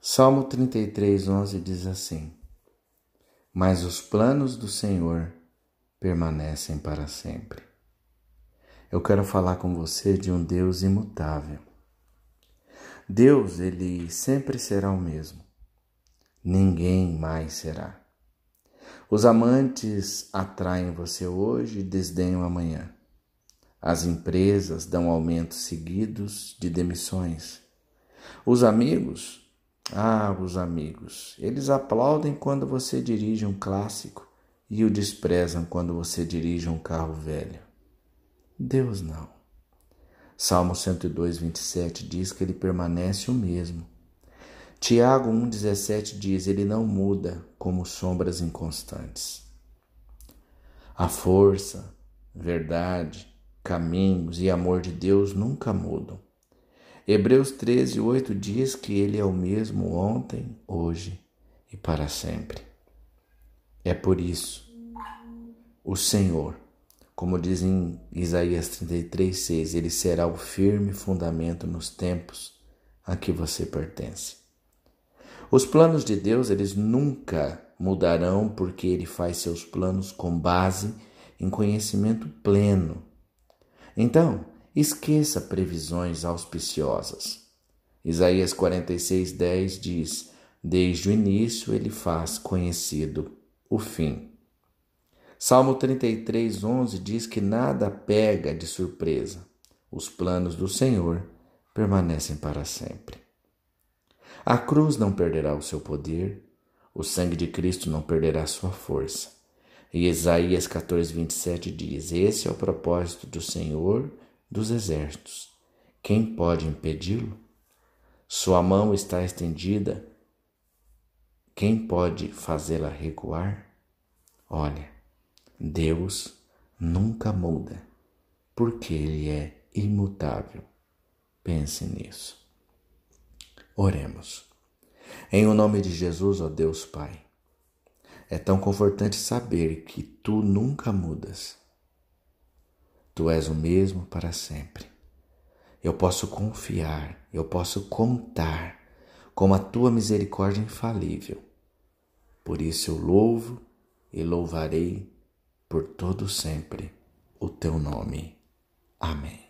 Salmo 33, 11 diz assim: Mas os planos do Senhor permanecem para sempre. Eu quero falar com você de um Deus imutável. Deus, ele sempre será o mesmo. Ninguém mais será. Os amantes atraem você hoje e desdenham amanhã. As empresas dão aumentos seguidos de demissões. Os amigos, ah, os amigos, eles aplaudem quando você dirige um clássico e o desprezam quando você dirige um carro velho. Deus não. Salmo 102, 27 diz que ele permanece o mesmo. Tiago 1,17 diz: Ele não muda como sombras inconstantes. A força, verdade, caminhos e amor de Deus nunca mudam. Hebreus 13, 8 diz que Ele é o mesmo ontem, hoje e para sempre. É por isso, o Senhor, como diz em Isaías 33, 6, Ele será o firme fundamento nos tempos a que você pertence. Os planos de Deus, eles nunca mudarão porque Ele faz seus planos com base em conhecimento pleno então, esqueça previsões auspiciosas. Isaías 46:10 diz: Desde o início ele faz conhecido o fim. Salmo 33:11 diz que nada pega de surpresa. Os planos do Senhor permanecem para sempre. A cruz não perderá o seu poder, o sangue de Cristo não perderá sua força. E Isaías 14, 27 diz: Esse é o propósito do Senhor dos exércitos. Quem pode impedi-lo? Sua mão está estendida. Quem pode fazê-la recuar? Olha, Deus nunca muda, porque Ele é imutável. Pense nisso. Oremos. Em o nome de Jesus, ó Deus Pai. É tão confortante saber que tu nunca mudas. Tu és o mesmo para sempre. Eu posso confiar, eu posso contar com a tua misericórdia infalível. Por isso eu louvo e louvarei por todo sempre o teu nome. Amém.